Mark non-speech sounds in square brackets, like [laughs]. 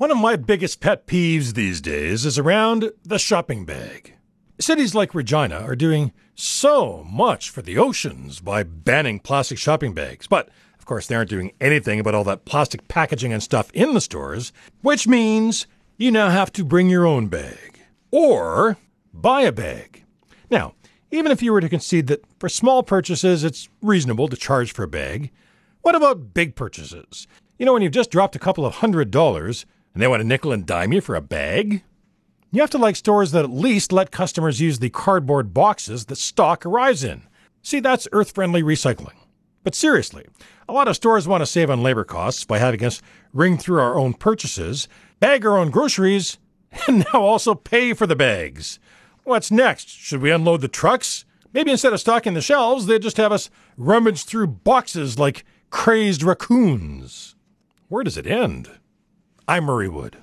One of my biggest pet peeves these days is around the shopping bag. Cities like Regina are doing so much for the oceans by banning plastic shopping bags, but of course they aren't doing anything about all that plastic packaging and stuff in the stores, which means you now have to bring your own bag or buy a bag. Now, even if you were to concede that for small purchases it's reasonable to charge for a bag, what about big purchases? You know, when you've just dropped a couple of hundred dollars and they want a nickel and dime you for a bag? You have to like stores that at least let customers use the cardboard boxes that stock arrives in. See, that's earth friendly recycling. But seriously, a lot of stores want to save on labor costs by having us ring through our own purchases, bag our own groceries, [laughs] and now also pay for the bags. What's next? Should we unload the trucks? Maybe instead of stocking the shelves, they just have us rummage through boxes like crazed raccoons. Where does it end? I'm Murray Wood.